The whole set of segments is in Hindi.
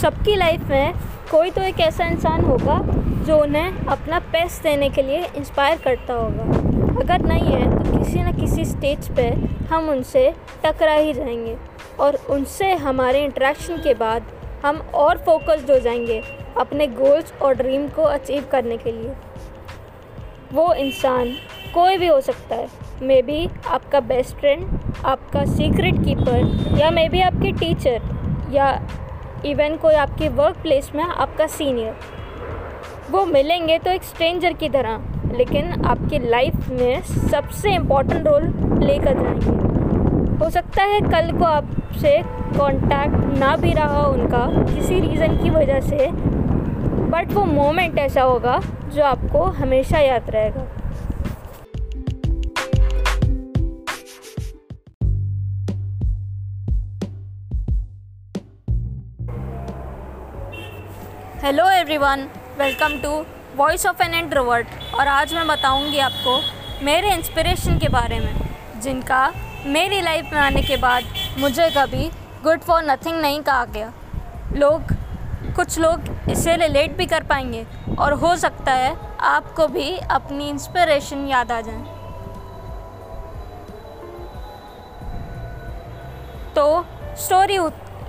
सबकी लाइफ में कोई तो एक ऐसा इंसान होगा जो उन्हें अपना बेस्ट देने के लिए इंस्पायर करता होगा। अगर नहीं है तो किसी न किसी स्टेज पे हम उनसे टकरा ही जाएँगे और उनसे हमारे इंटरेक्शन के बाद हम और फोकस्ड हो जाएँगे अपने गोल्स और ड्रीम को अचीव करने के लिए। वो इंसान कोई भी हो सकता है। मे बी आपका बेस्ट फ्रेंड आपका सीक्रेट कीपर या मे बी आपके टीचर या इवन कोई आपके वर्क प्लेस में आपका सीनियर वो मिलेंगे तो एक स्ट्रेंजर की तरह, लेकिन आपकी लाइफ में सबसे इम्पोर्टेंट रोल प्ले कर जाएँगे। हो सकता है कल को आपसे कांटेक्ट ना भी रहा उनका किसी रीज़न की वजह से बट वो मोमेंट ऐसा होगा जो आपको हमेशा याद रहेगा। Hello everyone welcome to voice of an introvert और आज मैं बताऊँगी आपको मेरे इंस्पिरेशन के बारे में, जिनका मेरी लाइफ में आने के बाद मुझे कभी गुड फॉर नथिंग नहीं कहा गया। लोग, कुछ लोग इसे रिलेट भी कर पाएँगे और हो सकता है आपको भी अपनी इंस्पिरेशन याद आ जाए। तो स्टोरी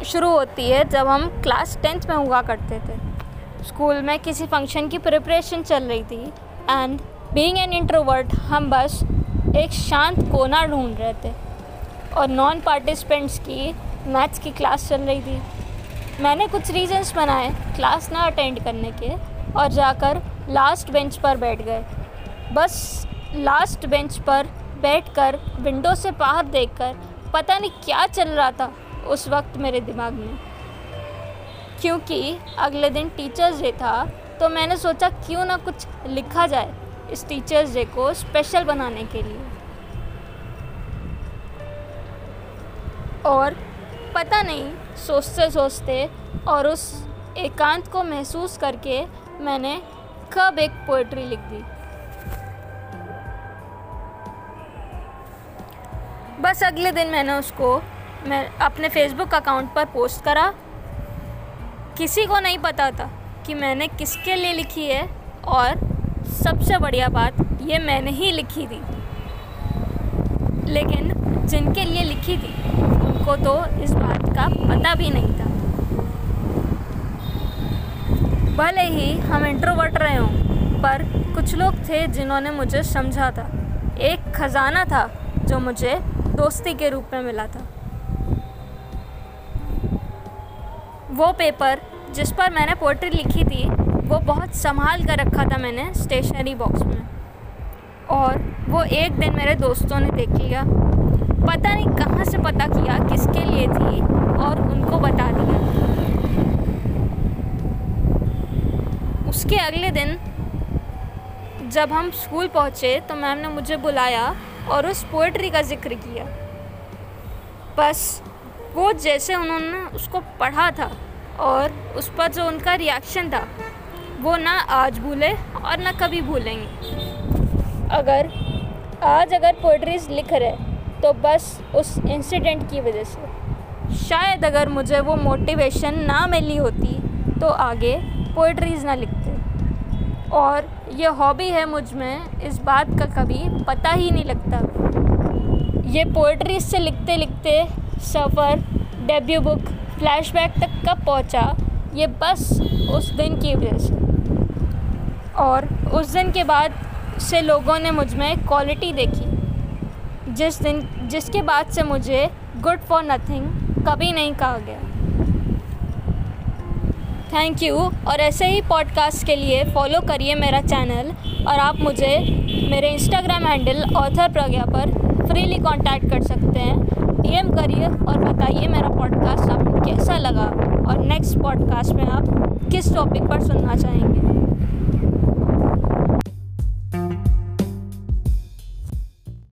शुरू होती है जब हम क्लास टेंथ में हुआ करते थे। स्कूल में किसी फ़ंक्शन की प्रिपरेशन चल रही थी एंड बीइंग एन इंट्रोवर्ट हम बस एक शांत कोना ढूंढ रहे थे, और नॉन पार्टिसिपेंट्स की मैथ्स की क्लास चल रही थी। मैंने कुछ रीजंस बनाए क्लास ना अटेंड करने के, और जाकर लास्ट बेंच पर बैठ गए। बस लास्ट बेंच पर बैठकर विंडो से बाहर देखकर पता नहीं क्या चल रहा था उस वक्त मेरे दिमाग में। क्योंकि अगले दिन टीचर्स डे था तो मैंने सोचा क्यों ना कुछ लिखा जाए इस टीचर्स डे को स्पेशल बनाने के लिए। और पता नहीं, सोचते सोचते और उस एकांत को महसूस करके मैंने कब एक पोइट्री लिख दी। बस अगले दिन मैंने उसको, मैं अपने फेसबुक अकाउंट पर पोस्ट करा किसी को नहीं पता था कि मैंने किसके लिए लिखी है और सबसे बढ़िया बात, ये मैंने ही लिखी थी। लेकिन जिनके लिए लिखी थी, उनको तो इस बात का पता भी नहीं था। भले ही हम इंट्रोवर्ट रहे हों, पर कुछ लोग थे जिन्होंने मुझे समझा था। एक ख़जाना था जो मुझे दोस्ती के रूप में मिला था। वो पेपर जिस पर मैंने पोइट्री लिखी थी, वो बहुत संभाल कर रखा था मैंने स्टेशनरी बॉक्स में। और वो एक दिन मेरे दोस्तों ने देख लिया। पता नहीं कहाँ से पता किया, किसके लिए थी, और उनको बता दिया। उसके अगले दिन जब हम स्कूल पहुँचे तो मैम ने मुझे बुलाया और उस पोइट्री का ज़िक्र किया। बस वो जैसे उन्होंने उसको पढ़ा था। और उस पर जो उनका रिएक्शन था, वो ना आज भूले और ना कभी भूलेंगे। अगर, आज अगर पोइट्रीज लिख रहे तो बस उस इंसिडेंट की वजह से। शायद अगर मुझे वो मोटिवेशन ना मिली होती तो आगे पोइट्रीज़ ना लिखते। और ये हॉबी है मुझमें, इस बात का कभी पता ही नहीं लगता। ये पोइट्रीज से लिखते लिखते सफ़र डेब्यू बुक फ्लैशबैक तक कब पहुँचा? ये बस उस दिन की वजह से। और उस दिन के बाद से लोगों ने मुझमें क्वालिटी देखी। जिस दिन, जिसके बाद से मुझे गुड फॉर नथिंग कभी नहीं कहा गया। थैंक यू और ऐसे ही पॉडकास्ट के लिए फॉलो करिए मेरा चैनल और आप मुझे मेरे इंस्टाग्राम हैंडल ऑथर प्रज्ञा पर फ्रीली कांटेक्ट कर सकते हैं। डीएम करिए और बताइए मेरा पॉडकास्ट आपको कैसा लगा। और नेक्स्ट पॉडकास्ट में आप किस टॉपिक पर सुनना चाहेंगे।